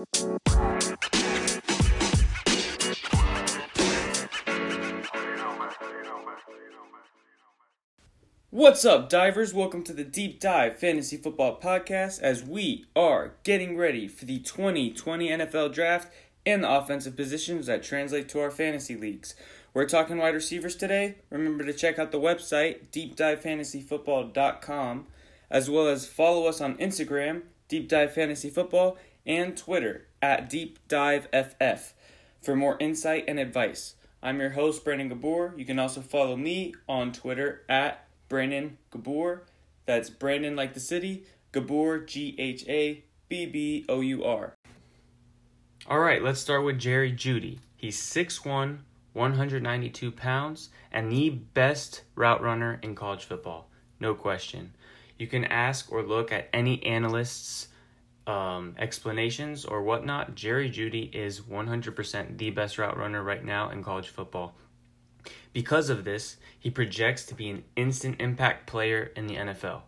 What's up, divers? Welcome to the Deep Dive Fantasy Football Podcast as we are getting ready for the 2020 NFL Draft and the offensive positions that translate to our fantasy leagues. We're talking wide receivers today. Remember to check out the website, deepdivefantasyfootball.com, as well as follow us on Instagram, Deep Dive Fantasy Football, and Twitter, at Deep Dive FF for more insight and advice. I'm your host, Brandon Ghabbour. You can also follow me on Twitter at Brandon Ghabbour. That's Brandon like the city, Ghabbour, G H A B B O U R. All right, let's start with Jerry Jeudy. He's 6'1, 192 pounds, and the best route runner in college football. No question. You can ask or look at any analyst's um, explanations or whatnot. Jerry Jeudy is 100% the best route runner right now in college football. Because of this, he projects to be an instant impact player in the NFL.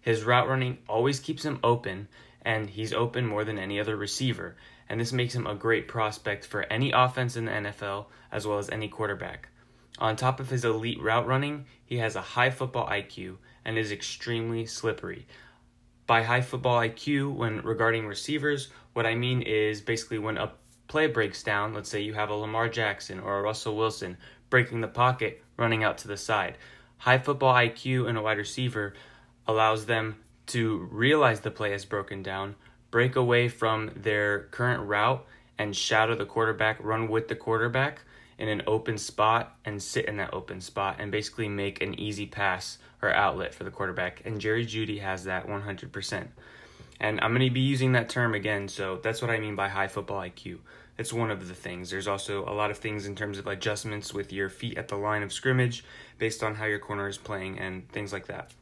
His route running always keeps him open, and he's open more than any other receiver, and this makes him a great prospect for any offense in the NFL as well as any quarterback. On top of his elite route running, he has a high football IQ and is extremely slippery. By high football IQ, when regarding receivers, what I mean is basically when a play breaks down, let's say you have a Lamar Jackson or a Russell Wilson breaking the pocket, running out to the side. High football IQ in a wide receiver allows them to realize the play has broken down, break away from their current route, and shadow the quarterback, run with the quarterback in an open spot, and sit in that open spot, and basically make an easy pass or outlet for the quarterback. And Jerry Jeudy has that 100%. And I'm going to be using that term again, so that's what I mean by high football IQ. It's one of the things. There's also a lot of things in terms of adjustments with your feet at the line of scrimmage based on how your corner is playing and things like that.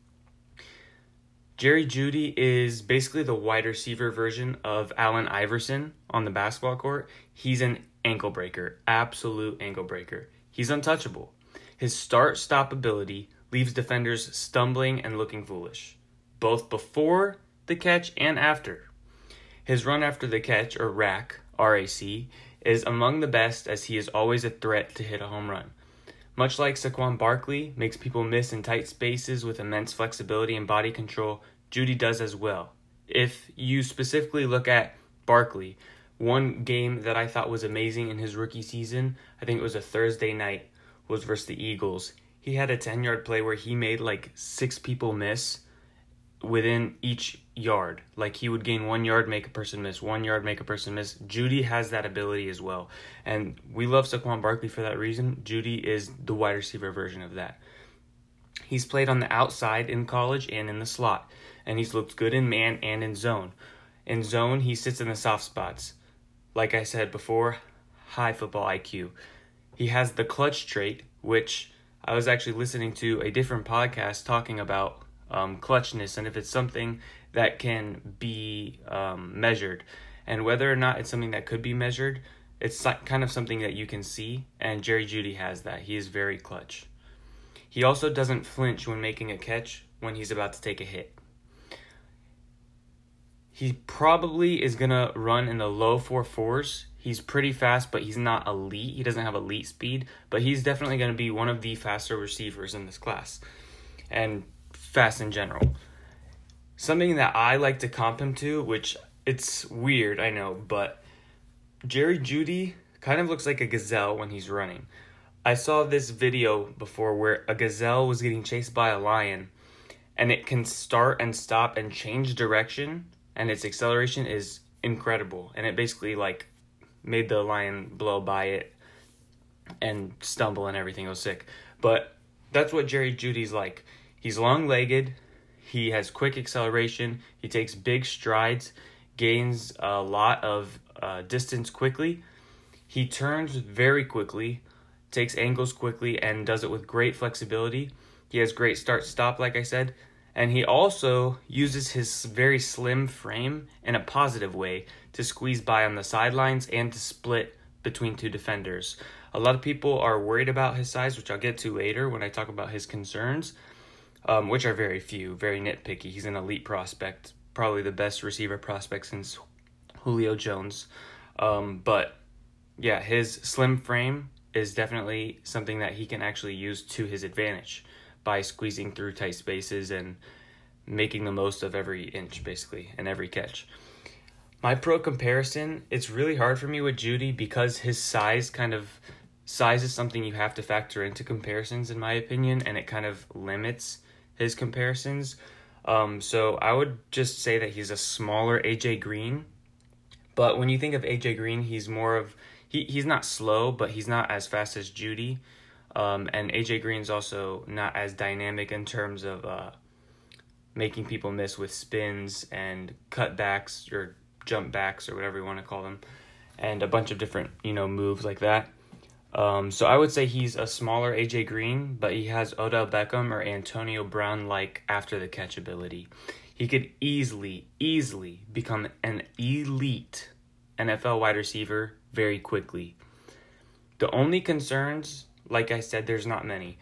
Jerry Jeudy is basically the wide receiver version of Allen Iverson on the basketball court. He's an ankle breaker, absolute ankle breaker. He's untouchable. His start stop ability leaves defenders stumbling and looking foolish, both before the catch and after. His run after the catch, or rack, RAC, is among the best as he is always a threat to hit a home run. Much like Saquon Barkley makes people miss in tight spaces with immense flexibility and body control, Jeudy does as well. If you specifically look at Barkley, one game that I thought was amazing in his rookie season, I think it was a Thursday night, was versus the Eagles. He had a 10 yard play where he made like six people miss within each yard. Like he would gain one yard, make a person miss, one yard, make a person miss. Jeudy has that ability as well. And we love Saquon Barkley for that reason. Jeudy is the wide receiver version of that. He's played on the outside in college and in the slot, and he's looked good in man and in zone. In zone, he sits in the soft spots. Like I said before, high football IQ. He has the clutch trait, which I was actually listening to a different podcast talking about um, clutchness and if it's something that can be um, measured. And whether or not it's something that could be measured, it's kind of something that you can see, and Jerry Jeudy has that. He is very clutch. He also doesn't flinch when making a catch when he's about to take a hit. He probably is going to run in the low four fours. He's pretty fast, but he's not elite. He doesn't have elite speed, but he's definitely going to be one of the faster receivers in this class. And fast in general. Something that I like to comp him to, which it's weird, I know, but Jerry Jeudy kind of looks like a gazelle when he's running. I saw this video before where a gazelle was getting chased by a lion and it can start and stop and change direction and its acceleration is incredible and it basically like made the lion blow by it and stumble and everything it was sick. But that's what Jerry Jeudy's like. He's long legged, he has quick acceleration, he takes big strides, gains a lot of uh, distance quickly. He turns very quickly, takes angles quickly, and does it with great flexibility. He has great start stop, like I said, and he also uses his very slim frame in a positive way to squeeze by on the sidelines and to split between two defenders. A lot of people are worried about his size, which I'll get to later when I talk about his concerns um, which are very few, very nitpicky. He's an elite prospect, probably the best receiver prospect since Julio Jones. Um, but yeah, his slim frame is definitely something that he can actually use to his advantage by squeezing through tight spaces and making the most of every inch basically and every catch. My pro comparison, it's really hard for me with Jeudy because his size kind of size is something you have to factor into comparisons in my opinion and it kind of limits his comparisons. Um, so I would just say that he's a smaller AJ Green. But when you think of AJ Green, he's more of he, he's not slow, but he's not as fast as Jeudy. Um, and AJ Green's also not as dynamic in terms of uh, making people miss with spins and cutbacks or jump backs or whatever you want to call them, and a bunch of different you know moves like that. Um, so I would say he's a smaller AJ Green, but he has Odell Beckham or Antonio Brown like after the catch ability. He could easily, easily become an elite NFL wide receiver very quickly. The only concerns, like I said, there's not many.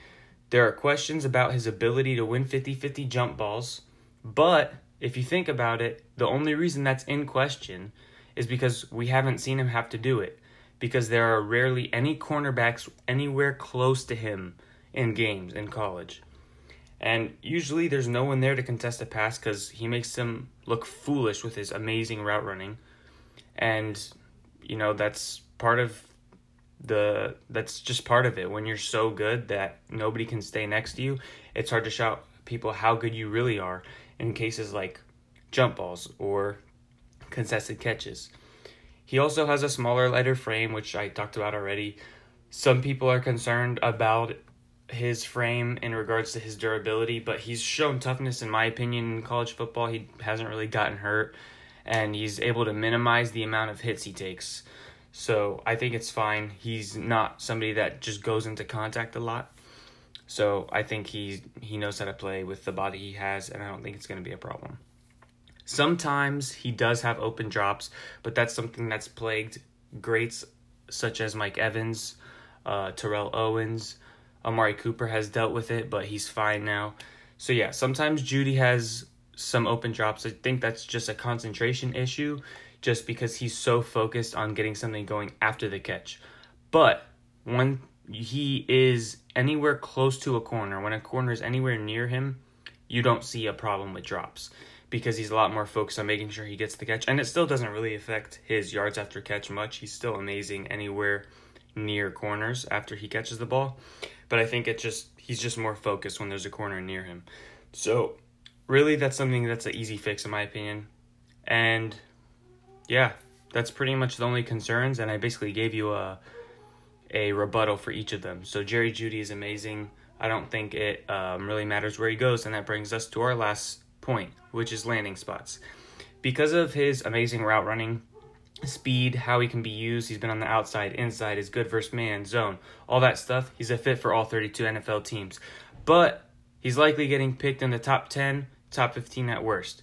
There are questions about his ability to win 50 50 jump balls, but if you think about it, the only reason that's in question is because we haven't seen him have to do it because there are rarely any cornerbacks anywhere close to him in games in college. And usually there's no one there to contest a pass because he makes them look foolish with his amazing route running. And, you know, that's part of the that's just part of it when you're so good that nobody can stay next to you it's hard to shout people how good you really are in cases like jump balls or contested catches he also has a smaller, lighter frame, which I talked about already. Some people are concerned about his frame in regards to his durability, but he's shown toughness, in my opinion, in college football. He hasn't really gotten hurt, and he's able to minimize the amount of hits he takes. So I think it's fine. He's not somebody that just goes into contact a lot. So I think he he knows how to play with the body he has, and I don't think it's going to be a problem. Sometimes he does have open drops, but that's something that's plagued greats such as Mike Evans, uh, Terrell Owens. Amari Cooper has dealt with it, but he's fine now. So, yeah, sometimes Jeudy has some open drops. I think that's just a concentration issue, just because he's so focused on getting something going after the catch. But when he is anywhere close to a corner, when a corner is anywhere near him, you don't see a problem with drops because he's a lot more focused on making sure he gets the catch. And it still doesn't really affect his yards after catch much. He's still amazing anywhere near corners after he catches the ball. But I think it just he's just more focused when there's a corner near him. So really that's something that's an easy fix in my opinion. And yeah, that's pretty much the only concerns and I basically gave you a a rebuttal for each of them. So Jerry Jeudy is amazing. I don't think it um, really matters where he goes, and that brings us to our last point, which is landing spots. Because of his amazing route running, speed, how he can be used, he's been on the outside, inside, is good versus man, zone, all that stuff. He's a fit for all 32 NFL teams. But he's likely getting picked in the top 10, top 15 at worst.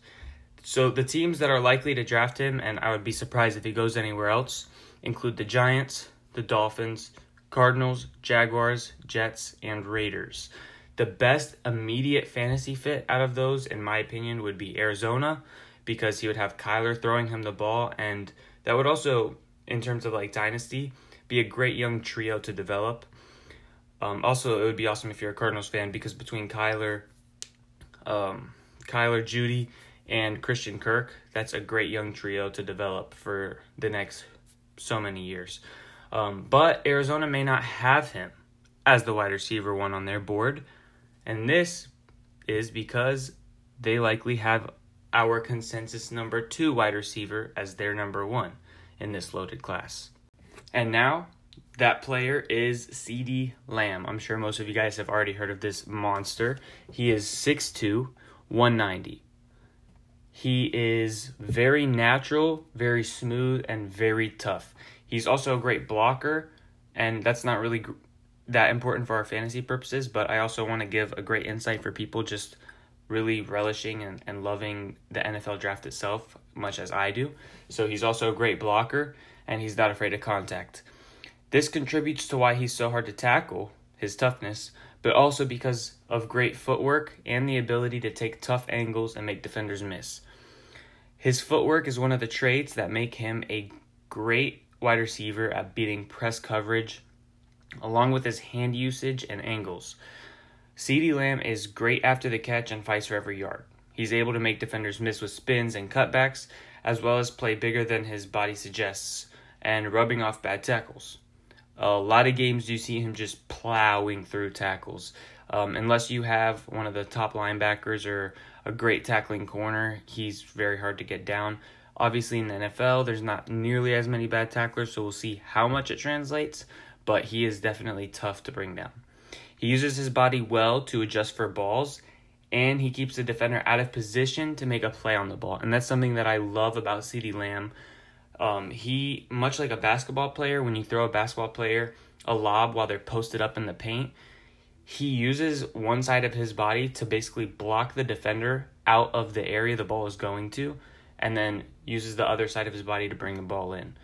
So the teams that are likely to draft him, and I would be surprised if he goes anywhere else, include the Giants, the Dolphins, Cardinals, Jaguars, Jets, and Raiders. The best immediate fantasy fit out of those, in my opinion, would be Arizona because he would have Kyler throwing him the ball, and that would also, in terms of like dynasty, be a great young trio to develop. Um, also, it would be awesome if you're a Cardinals fan because between Kyler, um, Kyler, Jeudy, and Christian Kirk, that's a great young trio to develop for the next so many years. Um, but Arizona may not have him as the wide receiver one on their board. And this is because they likely have our consensus number two wide receiver as their number one in this loaded class. And now that player is CeeDee Lamb. I'm sure most of you guys have already heard of this monster. He is 6'2, 190. He is very natural, very smooth, and very tough. He's also a great blocker, and that's not really that important for our fantasy purposes, but I also want to give a great insight for people just really relishing and, and loving the NFL draft itself, much as I do. So he's also a great blocker and he's not afraid of contact. This contributes to why he's so hard to tackle, his toughness, but also because of great footwork and the ability to take tough angles and make defenders miss. His footwork is one of the traits that make him a great wide receiver at beating press coverage, along with his hand usage and angles. CeeDee Lamb is great after the catch and fights for every yard. He's able to make defenders miss with spins and cutbacks, as well as play bigger than his body suggests and rubbing off bad tackles. A lot of games you see him just plowing through tackles. Um, unless you have one of the top linebackers or a great tackling corner, he's very hard to get down. Obviously, in the NFL, there's not nearly as many bad tacklers, so we'll see how much it translates, but he is definitely tough to bring down. He uses his body well to adjust for balls, and he keeps the defender out of position to make a play on the ball. And that's something that I love about CeeDee Lamb. Um, he, much like a basketball player, when you throw a basketball player a lob while they're posted up in the paint, he uses one side of his body to basically block the defender out of the area the ball is going to, and then uses the other side of his body to bring the ball in.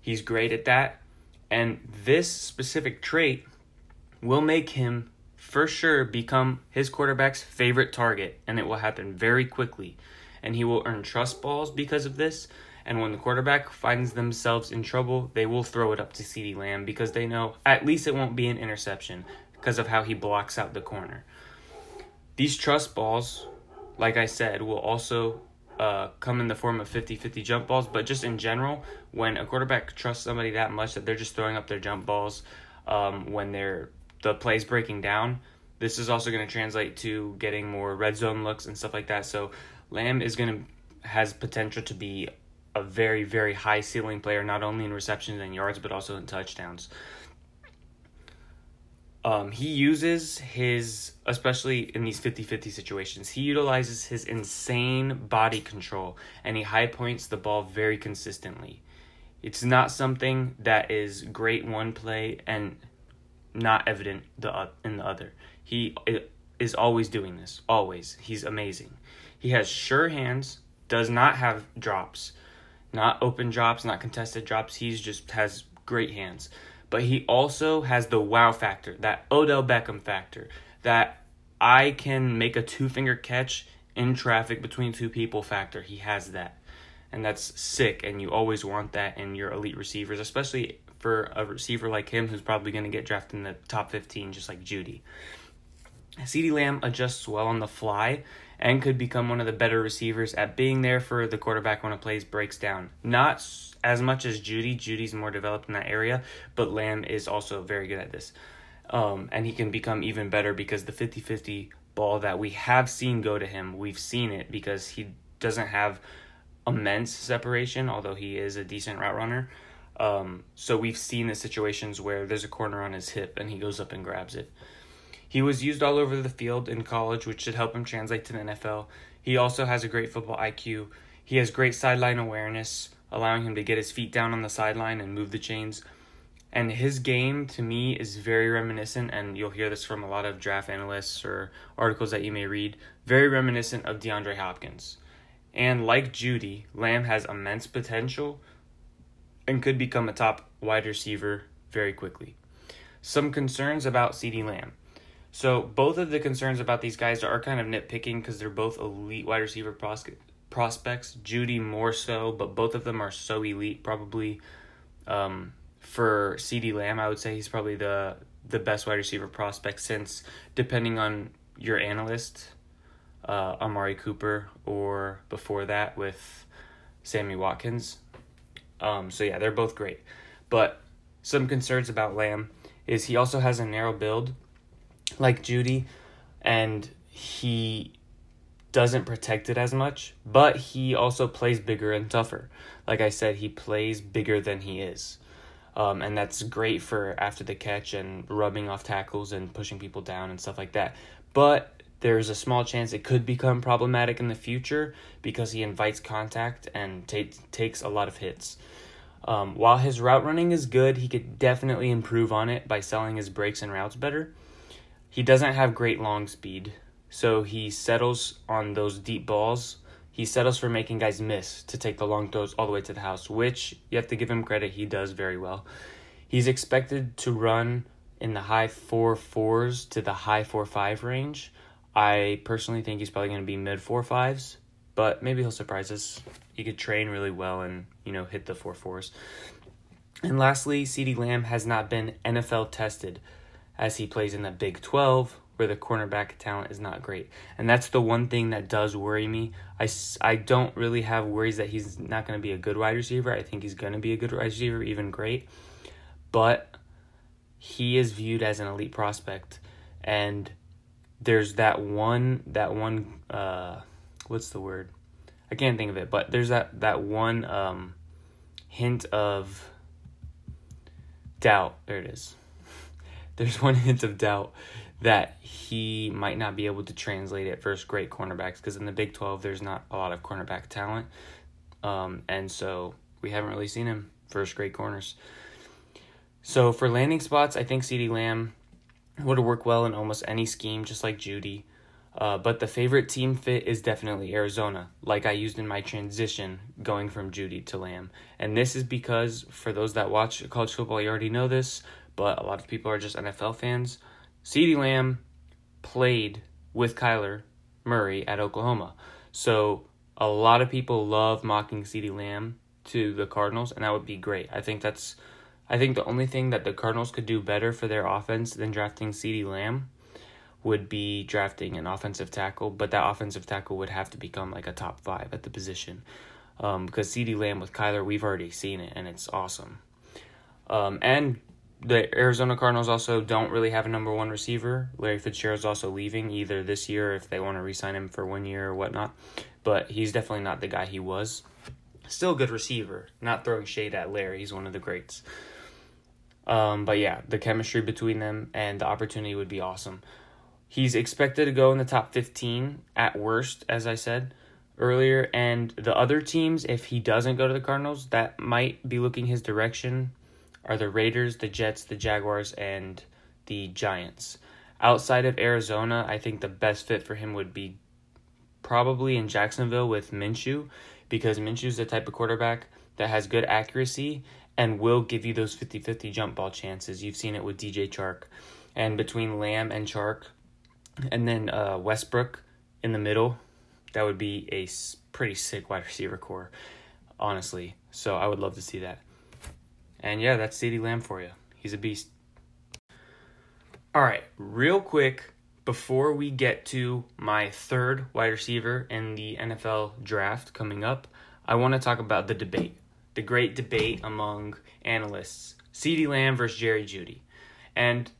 He's great at that, and this specific trait will make him for sure become his quarterback's favorite target, and it will happen very quickly. And he will earn trust balls because of this. And when the quarterback finds themselves in trouble, they will throw it up to CeeDee Lamb because they know at least it won't be an interception because of how he blocks out the corner. These trust balls, like I said, will also uh, come in the form of 50 50 jump balls, but just in general, when a quarterback trusts somebody that much that they're just throwing up their jump balls um, when they're the plays breaking down, this is also going to translate to getting more red zone looks and stuff like that. So Lamb is going to has potential to be a very very high ceiling player, not only in receptions and yards but also in touchdowns. Um, he uses his, especially in these 50 50 situations, he utilizes his insane body control and he high points the ball very consistently. It's not something that is great one play and not evident the in the other. He is always doing this, always. He's amazing. He has sure hands, does not have drops, not open drops, not contested drops. He's just has great hands but he also has the wow factor, that Odell Beckham factor, that I can make a two finger catch in traffic between two people factor. He has that. And that's sick, and you always want that in your elite receivers, especially for a receiver like him who's probably going to get drafted in the top 15, just like Jeudy. CeeDee Lamb adjusts well on the fly and could become one of the better receivers at being there for the quarterback when a play breaks down. Not as much as Jeudy. Jeudy's more developed in that area, but Lamb is also very good at this. Um, and he can become even better because the 50 50 ball that we have seen go to him, we've seen it because he doesn't have immense separation, although he is a decent route runner. Um, so we've seen the situations where there's a corner on his hip and he goes up and grabs it. He was used all over the field in college, which should help him translate to the NFL. He also has a great football IQ. He has great sideline awareness allowing him to get his feet down on the sideline and move the chains. And his game to me is very reminiscent, and you'll hear this from a lot of draft analysts or articles that you may read, very reminiscent of DeAndre Hopkins. And like Jeudy, Lamb has immense potential and could become a top wide receiver very quickly. Some concerns about CeeDee Lamb. So both of the concerns about these guys are kind of nitpicking because they're both elite wide receiver prospects. Jeudy more so, but both of them are so elite. Probably um, for CeeDee Lamb, I would say he's probably the the best wide receiver prospect since, depending on your analyst, uh, Amari Cooper, or before that with Sammy Watkins. Um, so yeah, they're both great. But some concerns about Lamb is he also has a narrow build, like Jeudy, and he doesn't protect it as much, but he also plays bigger and tougher. Like I said, he plays bigger than he is. Um, and that's great for after the catch and rubbing off tackles and pushing people down and stuff like that. But there's a small chance it could become problematic in the future because he invites contact and t- takes a lot of hits. Um, while his route running is good, he could definitely improve on it by selling his breaks and routes better. He doesn't have great long speed, so he settles on those deep balls. He settles for making guys miss to take the long throws all the way to the house, which you have to give him credit, he does very well. He's expected to run in the high four fours to the high four five range. I personally think he's probably going to be mid four fives, but maybe he'll surprise us. He could train really well and, you know, hit the four fours. And lastly, CeeDee Lamb has not been NFL tested as he plays in the Big 12 where the cornerback talent is not great. And that's the one thing that does worry me. I, I don't really have worries that he's not going to be a good wide receiver. I think he's going to be a good wide receiver, even great. But he is viewed as an elite prospect. And there's that one, that one, uh, what's the word? I can't think of it, but there's that, that one um, hint of doubt. There it is. There's one hint of doubt that he might not be able to translate it versus great cornerbacks because in the Big 12 there's not a lot of cornerback talent. Um, and so we haven't really seen him versus great corners. So for landing spots, I think CeeDee Lamb would work well in almost any scheme, just like Jeudy. Uh, but the favorite team fit is definitely Arizona, like I used in my transition going from Jeudy to Lamb. And this is because, for those that watch college football, you already know this, but a lot of people are just NFL fans. CeeDee Lamb played with Kyler Murray at Oklahoma. So a lot of people love mocking CeeDee Lamb to the Cardinals, and that would be great. I think that's I think the only thing that the Cardinals could do better for their offense than drafting CeeDee Lamb would be drafting an offensive tackle, but that offensive tackle would have to become like a top five at the position. Um, because CeeDee Lamb with Kyler, we've already seen it, and it's awesome. Um, and the Arizona Cardinals also don't really have a number one receiver. Larry Fitzgerald's also leaving either this year if they want to re-sign him for one year or whatnot. But he's definitely not the guy he was. Still a good receiver. Not throwing shade at Larry. He's one of the greats. Um, but yeah, the chemistry between them and the opportunity would be awesome. He's expected to go in the top 15 at worst, as I said earlier. And the other teams, if he doesn't go to the Cardinals, that might be looking his direction are the Raiders, the Jets, the Jaguars, and the Giants. Outside of Arizona, I think the best fit for him would be probably in Jacksonville with Minshew because Minshew is the type of quarterback that has good accuracy and will give you those 50 50 jump ball chances. You've seen it with DJ Chark. And between Lamb and Chark, and then uh, Westbrook in the middle, that would be a pretty sick wide receiver core, honestly. So I would love to see that. And yeah, that's CeeDee Lamb for you. He's a beast. All right, real quick before we get to my third wide receiver in the NFL draft coming up, I want to talk about the debate. The great debate among analysts CeeDee Lamb versus Jerry Jeudy. And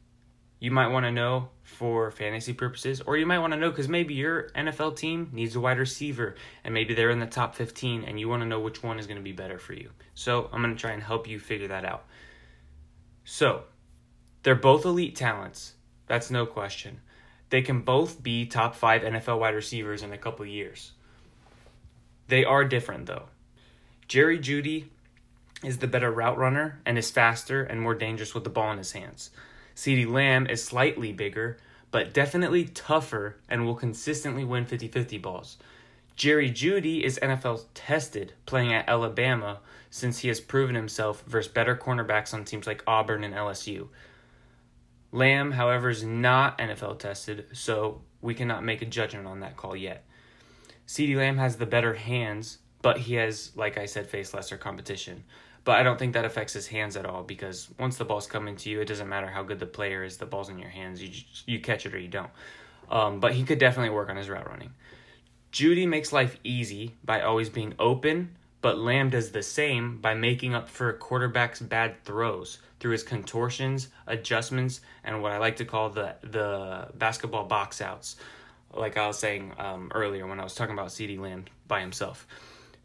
you might want to know for fantasy purposes, or you might want to know because maybe your NFL team needs a wide receiver and maybe they're in the top 15 and you want to know which one is going to be better for you. So I'm going to try and help you figure that out. So they're both elite talents. That's no question. They can both be top five NFL wide receivers in a couple years. They are different though. Jerry Jeudy is the better route runner and is faster and more dangerous with the ball in his hands. CeeDee Lamb is slightly bigger, but definitely tougher and will consistently win 50 50 balls. Jerry Jeudy is NFL tested playing at Alabama since he has proven himself versus better cornerbacks on teams like Auburn and LSU. Lamb, however, is not NFL tested, so we cannot make a judgment on that call yet. CeeDee Lamb has the better hands, but he has, like I said, faced lesser competition. But I don't think that affects his hands at all because once the ball's coming to you, it doesn't matter how good the player is. The ball's in your hands. You just, you catch it or you don't. Um, but he could definitely work on his route running. Jeudy makes life easy by always being open, but Lamb does the same by making up for a quarterback's bad throws through his contortions, adjustments, and what I like to call the the basketball box outs. Like I was saying um, earlier when I was talking about CeeDee Lamb by himself.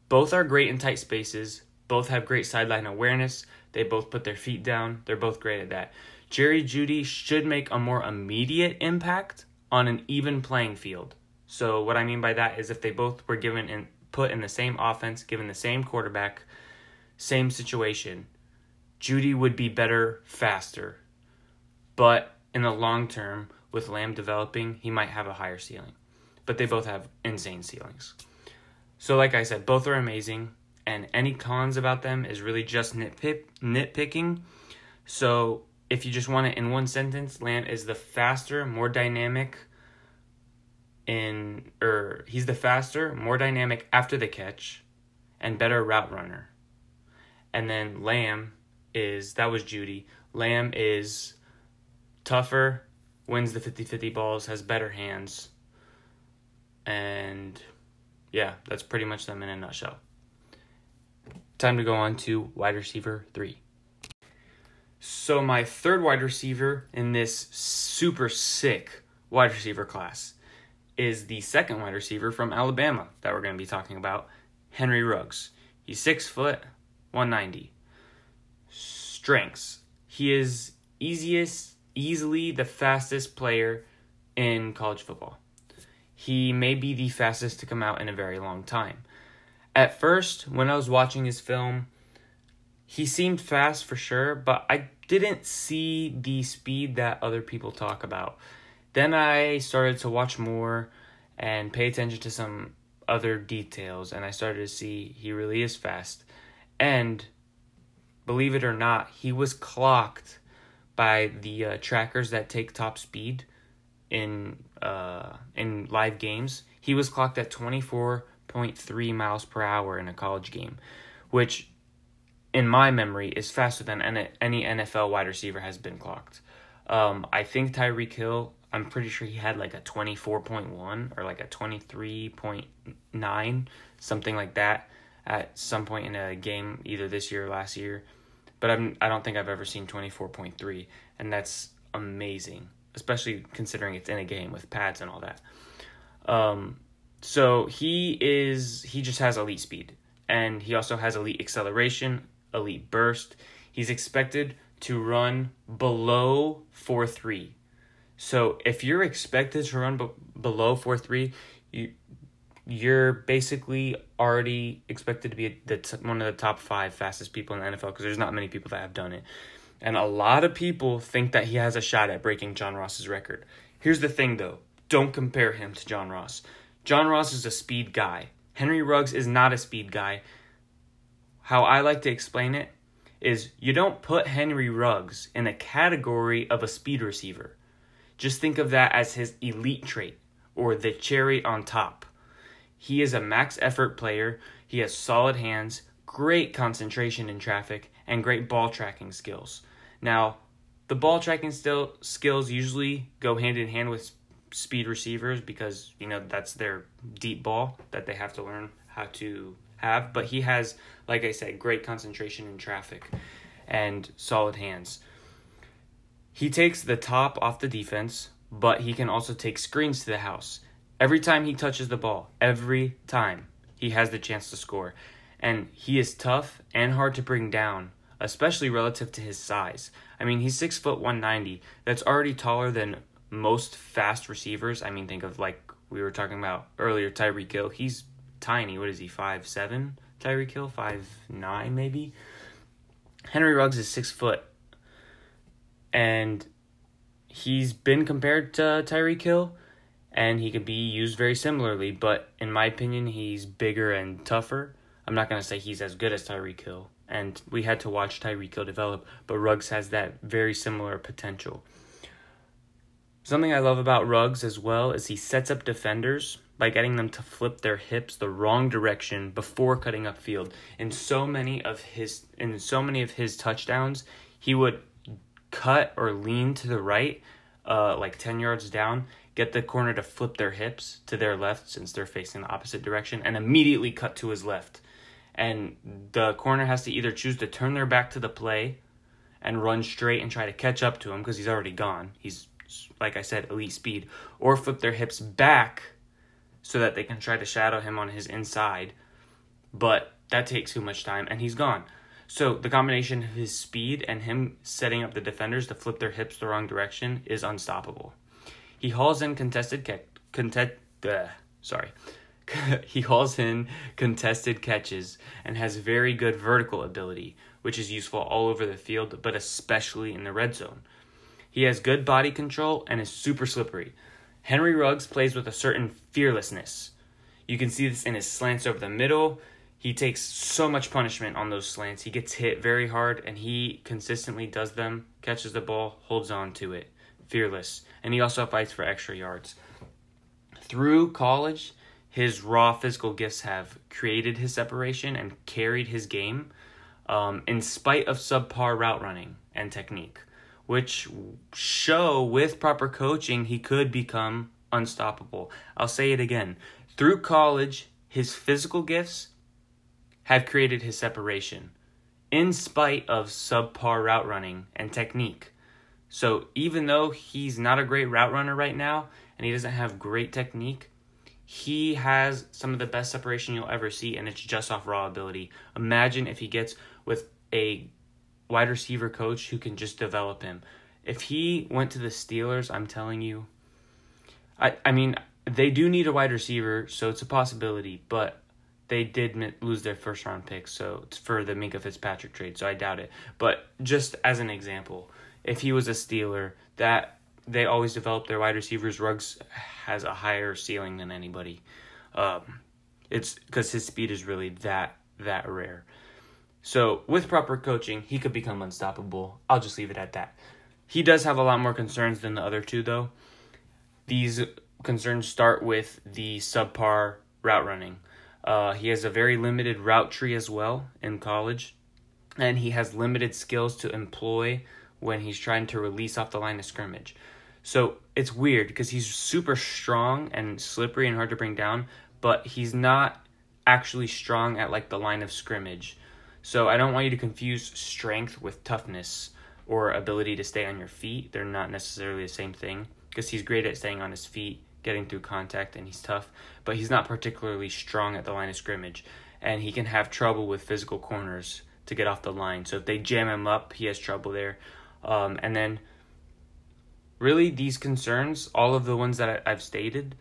Both are great in tight spaces, both have great sideline awareness. They both put their feet down. They're both great at that. Jerry Jeudy should make a more immediate impact on an even playing field. So what I mean by that is if they both were given and put in the same offense, given the same quarterback, same situation, Jeudy would be better faster. But in the long term, with Lamb developing, he might have a higher ceiling. But they both have insane ceilings. So like I said, both are amazing and any cons about them is really just nitpick nitpicking. So if you just want it in one sentence, Lamb is the faster, more dynamic, in or he's the faster, more dynamic after the catch, and better route runner. And then Lamb is that was Jeudy. Lamb is tougher, wins the 50-50 balls, has better hands. And yeah, that's pretty much them in a nutshell. Time to go on to wide receiver 3. So my third wide receiver in this super sick wide receiver class is the second wide receiver from Alabama that we're going to be talking about, Henry Ruggs. He's six foot, 190. Strengths. He is easiest, easily the fastest player in college football. He may be the fastest to come out in a very long time. At first, when I was watching his film, he seemed fast for sure, but I didn't see the speed that other people talk about. Then I started to watch more and pay attention to some other details, and I started to see he really is fast. And believe it or not, he was clocked by the uh, trackers that take top speed in uh, in live games. He was clocked at 24.3 miles per hour in a college game, which in my memory is faster than any NFL wide receiver has been clocked. Um, I think Tyreek Hill I'm pretty sure he had like a 24.1 or like a 23.9, something like that at some point in a game either this year or last year. But I'm I don't think I've ever seen 24.3 and that's amazing, especially considering it's in a game with pads and all that. Um so he is he just has elite speed and he also has elite acceleration, elite burst. He's expected to run below 4-3. so if you're expected to run b- below four three, you you're basically already expected to be the t- one of the top five fastest people in the NFL because there's not many people that have done it. And a lot of people think that he has a shot at breaking John Ross's record. Here's the thing though don't compare him to John Ross. John Ross is a speed guy. Henry Ruggs is not a speed guy. How I like to explain it is you don't put Henry Ruggs in a category of a speed receiver. Just think of that as his elite trait or the cherry on top. He is a max effort player. He has solid hands, great concentration in traffic, and great ball tracking skills. Now, the ball tracking still skills usually go hand in hand with speed receivers because you know that's their deep ball that they have to learn how to have. But he has, like I said, great concentration in traffic and solid hands. He takes the top off the defense, but he can also take screens to the house. Every time he touches the ball, every time, he has the chance to score. And he is tough and hard to bring down, especially relative to his size. I mean, he's 6 foot 190. That's already taller than most fast receivers. I mean, think of like we were talking about earlier, Tyreek Hill. He's tiny. What is he? Five seven? Tyreek Hill, five nine maybe. Henry Ruggs is six foot and he's been compared to Tyreek Hill, and he could be used very similarly. But in my opinion, he's bigger and tougher. I'm not gonna say he's as good as Tyreek Hill, and we had to watch Tyreek Hill develop. But Ruggs has that very similar potential. Something I love about Ruggs as well is he sets up defenders by getting them to flip their hips the wrong direction before cutting upfield. In so many of his in so many of his touchdowns, he would cut or lean to the right, uh, like 10 yards down, get the corner to flip their hips to their left since they're facing the opposite direction, and immediately cut to his left. And the corner has to either choose to turn their back to the play and run straight and try to catch up to him because he's already gone. He's, like I said, elite speed, or flip their hips back so that they can try to shadow him on his inside. But that takes too much time, and he's gone. So the combination of his speed and him setting up the defenders to flip their hips the wrong direction is unstoppable. He hauls in contested ca- contest, uh, sorry. he hauls in contested catches and has very good vertical ability, which is useful all over the field, but especially in the red zone. He has good body control and is super slippery. Henry Ruggs plays with a certain fearlessness. You can see this in his slants over the middle, he takes so much punishment on those slants. He gets hit very hard and he consistently does them, catches the ball, holds on to it. Fearless. And he also fights for extra yards. through college, his raw physical gifts have created his separation and carried his game um, in spite of subpar route running and technique, which show with proper coaching he could become unstoppable. I'll say it again. Through college, his physical gifts have created his separation in spite of subpar route running and technique. So even though he's not a great route runner right now and he doesn't have great technique, he has some of the best separation you'll ever see, and it's just off raw ability. Imagine if he gets with a wide receiver coach who can just develop him. If he went to the Steelers, I'm telling you, I I mean they do need a wide receiver, so it's a possibility, but they did lose their first round pick, so it's for the Minkah Fitzpatrick trade, so I doubt it. But just as an example, if he was a Steeler, that they always develop their wide receivers. Ruggs has a higher ceiling than anybody. Um, it's because his speed is really that that rare. So with proper coaching, he could become unstoppable. I'll just leave it at that. He does have a lot more concerns than the other two, though. These concerns start with the subpar route running. Uh, he has a very limited route tree as well in college, and he has limited skills to employ when he's trying to release off the line of scrimmage. So it's weird because he's super strong and slippery and hard to bring down, but he's not actually strong at like the line of scrimmage. So I don't want you to confuse strength with toughness or ability to stay on your feet. They're not necessarily the same thing because he's great at staying on his feet getting through contact and he's tough, but he's not particularly strong at the line of scrimmage. And he can have trouble with physical corners to get off the line. So if they jam him up, he has trouble there. Um, and then, really, these concerns, all of the ones that I, have stated,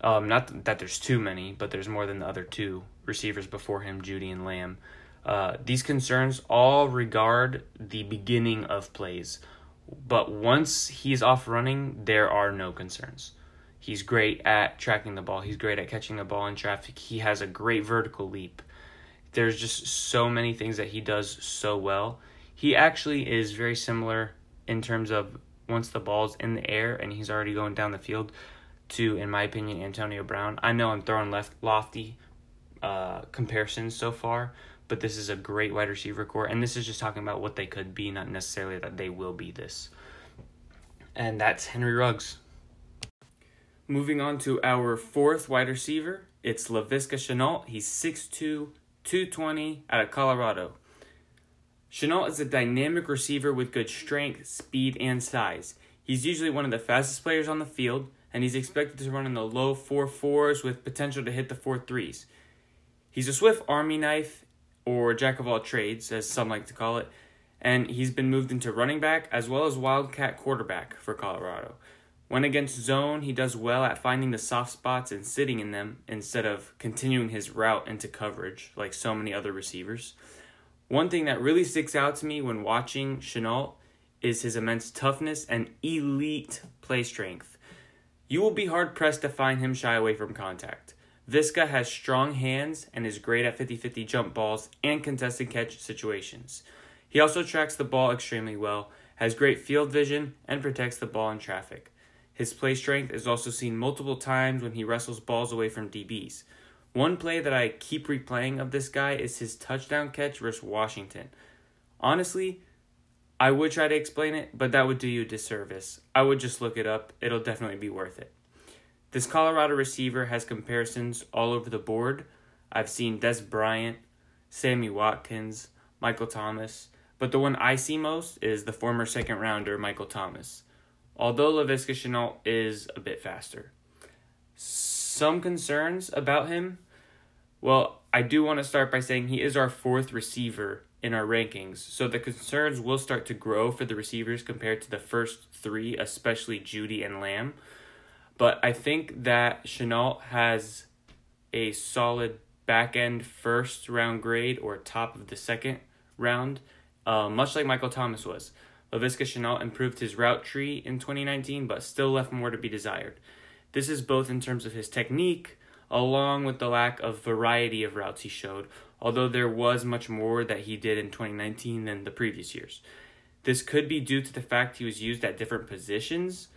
um, not that there's too many, but there's more than the other two receivers before him, Jeudy and Lamb. Uh, these concerns all regard the beginning of plays, but once he's off running, there are no concerns. He's great at tracking the ball. He's great at catching the ball in traffic. He has a great vertical leap. There's just so many things that he does so well. He actually is very similar in terms of once the ball's in the air and he's already going down the field to, in my opinion, Antonio Brown. I know I'm throwing left lofty uh, comparisons so far, but this is a great wide receiver core, and this is just talking about what they could be, not necessarily that they will be this. And that's Henry Ruggs. Moving on to our fourth wide receiver, it's Laviska Shenault. He's 6'2, 220 out of Colorado. Shenault is a dynamic receiver with good strength, speed, and size. He's usually one of the fastest players on the field, and he's expected to run in the low 4.4s with potential to hit the 4.3s. He's a swift army knife, or jack of all trades, as some like to call it, and he's been moved into running back as well as wildcat quarterback for Colorado. When against zone, he does well at finding the soft spots and sitting in them instead of continuing his route into coverage like so many other receivers. One thing that really sticks out to me when watching Shenault is his immense toughness and elite play strength. You will be hard pressed to find him shy away from contact. Viska has strong hands and is great at 50 50 jump balls and contested catch situations. He also tracks the ball extremely well, has great field vision, and protects the ball in traffic. His play strength is also seen multiple times when he wrestles balls away from DBs. One play that I keep replaying of this guy is his touchdown catch versus Washington. Honestly, I would try to explain it, but that would do you a disservice. I would just look it up, it'll definitely be worth it. This Colorado receiver has comparisons all over the board. I've seen Dez Bryant, Sammy Watkins, Michael Thomas, but the one I see most is the former second rounder Michael Thomas although Laviska Shenault is a bit faster. Some concerns about him. Well, I do want to start by saying he is our fourth receiver in our rankings, so the concerns will start to grow for the receivers compared to the first three, especially Jeudy and Lamb. But I think that Shenault has a solid back end first round grade or top of the second round, uh, much like Michael Thomas was. Laviska Shenault improved his route tree in 2019, but still left more to be desired. This is both in terms of his technique, along with the lack of variety of routes he showed, although there was much more that he did in 2019 than the previous years. This could be due to the fact he was used at different positions,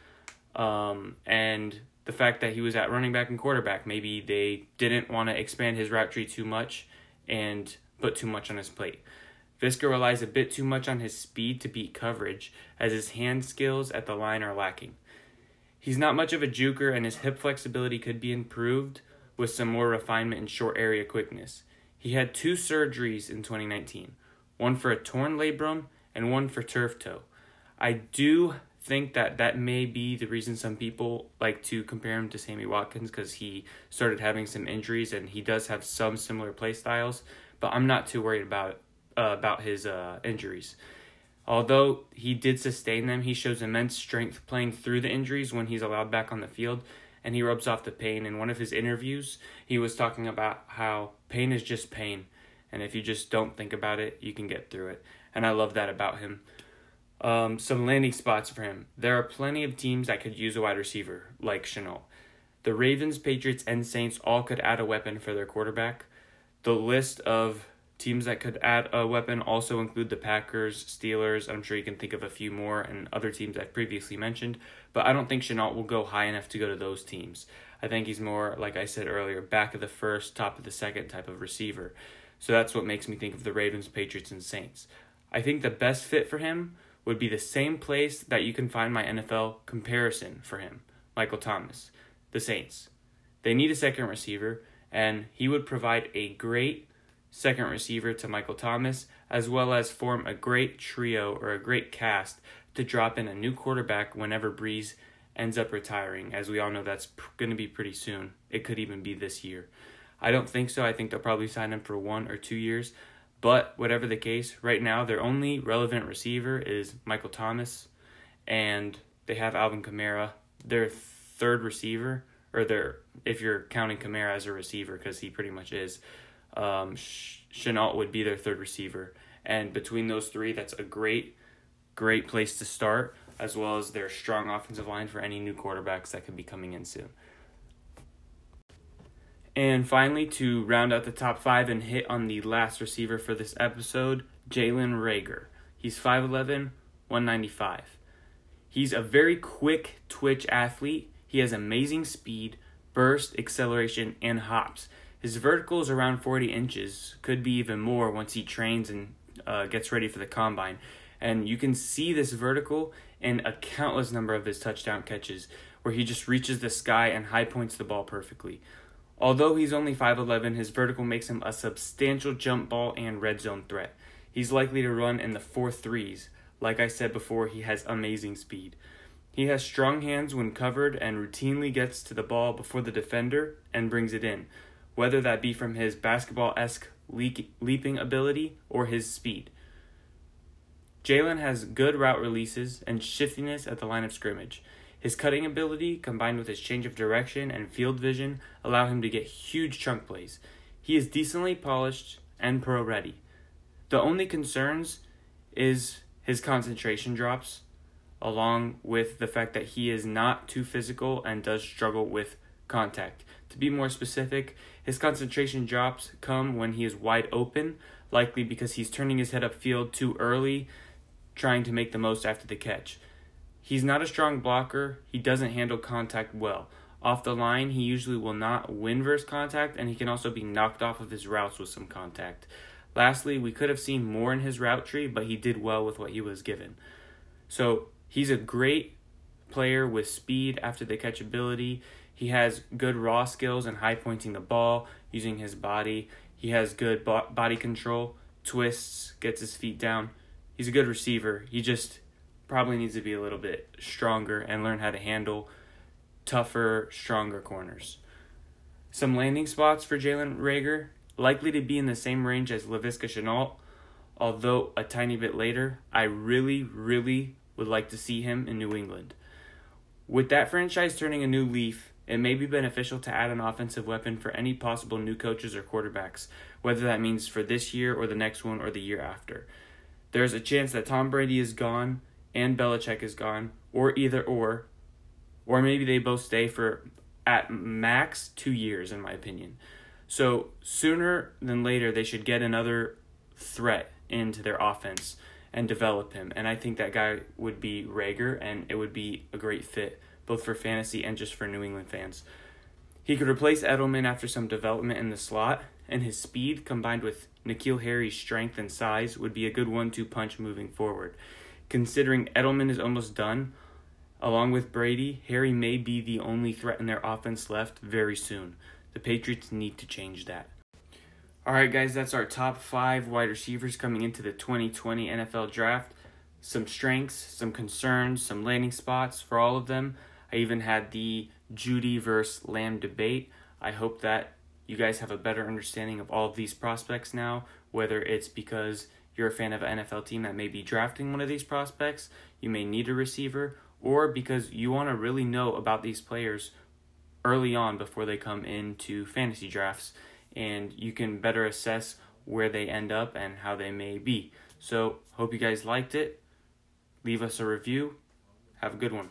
um, and the fact that he was at running back and quarterback. Maybe they didn't want to expand his route tree too much and put too much on his plate. Viska relies a bit too much on his speed to beat coverage, as his hand skills at the line are lacking. He's not much of a juker, and his hip flexibility could be improved with some more refinement in short area quickness. He had two surgeries in 2019 one for a torn labrum and one for turf toe. I do think that that may be the reason some people like to compare him to Sammy Watkins because he started having some injuries and he does have some similar play styles, but I'm not too worried about uh, about his uh, injuries. Although he did sustain them, he shows immense strength playing through the injuries when he's allowed back on the field, and he rubs off the pain. In one of his interviews, he was talking about how pain is just pain, and if you just don't think about it, you can get through it. And I love that about him. Um, some landing spots for him. There are plenty of teams that could use a wide receiver, like Shenault. The Ravens, Patriots, and Saints all could add a weapon for their quarterback. The list of teams that could add a weapon also include the Packers, Steelers. I'm sure you can think of a few more, and other teams I've previously mentioned. But I don't think Shenault will go high enough to go to those teams. I think he's more, like I said earlier, back of the first, top of the second type of receiver. So that's what makes me think of the Ravens, Patriots, and Saints. I think the best fit for him would be the same place that you can find my NFL comparison for him Michael Thomas, the Saints. They need a second receiver, and he would provide a great second receiver to Michael Thomas, as well as form a great trio or a great cast to drop in a new quarterback whenever Brees ends up retiring. As we all know, that's going to be pretty soon. It could even be this year. I don't think so. I think they'll probably sign him for one or two years. But whatever the case, right now their only relevant receiver is Michael Thomas, and they have Alvin Kamara. Their third receiver, or their if you're counting Kamara as a receiver, because he pretty much is, um, Shenault would be their third receiver. And between those three, that's a great, great place to start, as well as their strong offensive line for any new quarterbacks that could be coming in soon. And finally, to round out the top five and hit on the last receiver for this episode, Jalen Reagor. He's 5'11, 195. He's a very quick twitch athlete. He has amazing speed, burst, acceleration, and hops. His vertical is around 40 inches, could be even more once he trains and uh, gets ready for the combine. And you can see this vertical in a countless number of his touchdown catches, where he just reaches the sky and high points the ball perfectly. Although he's only 5'11, his vertical makes him a substantial jump ball and red zone threat. He's likely to run in the 4 threes. Like I said before, he has amazing speed. He has strong hands when covered and routinely gets to the ball before the defender and brings it in, whether that be from his basketball esque leaping ability or his speed. Jalen has good route releases and shiftiness at the line of scrimmage. His cutting ability, combined with his change of direction and field vision, allow him to get huge chunk plays. He is decently polished and pro ready. The only concerns is his concentration drops, along with the fact that he is not too physical and does struggle with contact. To be more specific, his concentration drops come when he is wide open, likely because he's turning his head upfield too early, trying to make the most after the catch. He's not a strong blocker. He doesn't handle contact well. Off the line, he usually will not win versus contact, and he can also be knocked off of his routes with some contact. Lastly, we could have seen more in his route tree, but he did well with what he was given. So he's a great player with speed after the catch ability. He has good raw skills and high pointing the ball using his body. He has good body control, twists, gets his feet down. He's a good receiver. He just probably needs to be a little bit stronger and learn how to handle tougher, stronger corners. Some landing spots for Jalen Reagor likely to be in the same range as Laviska Shenault, although a tiny bit later. I really, really would like to see him in New England. With that franchise turning a new leaf, it may be beneficial to add an offensive weapon for any possible new coaches or quarterbacks, whether that means for this year or the next one or the year after. There's a chance that Tom Brady is gone and Belichick is gone, or either or, or maybe they both stay for at max two years, in my opinion. So sooner than later, they should get another threat into their offense and develop him. And I think that guy would be Reagor, and it would be a great fit both for fantasy and just for New England fans. He could replace Edelman after some development in the slot, and his speed combined with N'Keal Harry's strength and size would be a good one two punch moving forward. Considering Edelman is almost done, along with Brady, Harry may be the only threat in their offense left very soon. The Patriots need to change that. All right, guys, that's our top five wide receivers coming into the 2020 NFL Draft. Some strengths, some concerns, some landing spots for all of them. I even had the Jeudy versus Lamb debate. I hope that you guys have a better understanding of all of these prospects now, whether it's because you're a fan of an NFL team that may be drafting one of these prospects, you may need a receiver, or because you want to really know about these players early on before they come into fantasy drafts and you can better assess where they end up and how they may be. So, hope you guys liked it. Leave us a review. Have a good one.